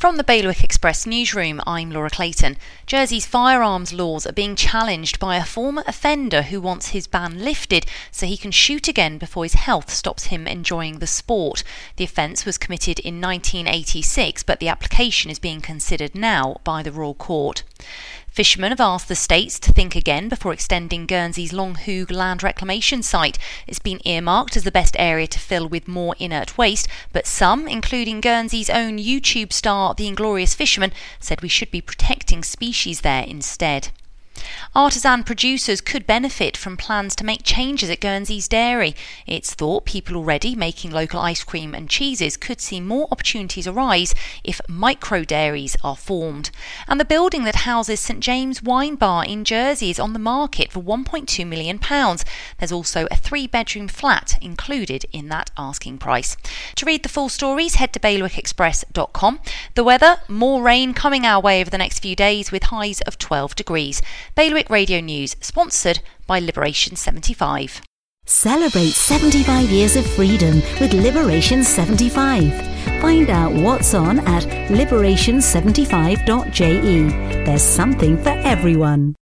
From the Bailiwick Express newsroom, I'm Laura Clayton. Jersey's firearms laws are being challenged by a former offender who wants his ban lifted so he can shoot again before his health stops him enjoying the sport. The offence was committed in 1986, but the application is being considered now by the Royal Court. Fishermen have asked the states to think again before extending Guernsey's Longue Hougue land reclamation site. It's been earmarked as the best area to fill with more inert waste, but some, including Guernsey's own YouTube star The Inglorious Fisherman, said we should be protecting species there instead. Artisan producers could benefit from plans to make changes at Guernsey's dairy. It's thought people already making local ice cream and cheeses could see more opportunities arise if micro dairies are formed. And the building that houses St James Wine Bar in Jersey is on the market for £1.2 million. There's also a three bedroom flat included in that asking price. To read the full stories, head to bailiwickexpress.com. The weather, more rain coming our way over the next few days with highs of 12 degrees. Bailiwick Radio News, sponsored by Liberation 75. Celebrate 75 years of freedom with Liberation 75. Find out what's on at liberation75.je. There's something for everyone.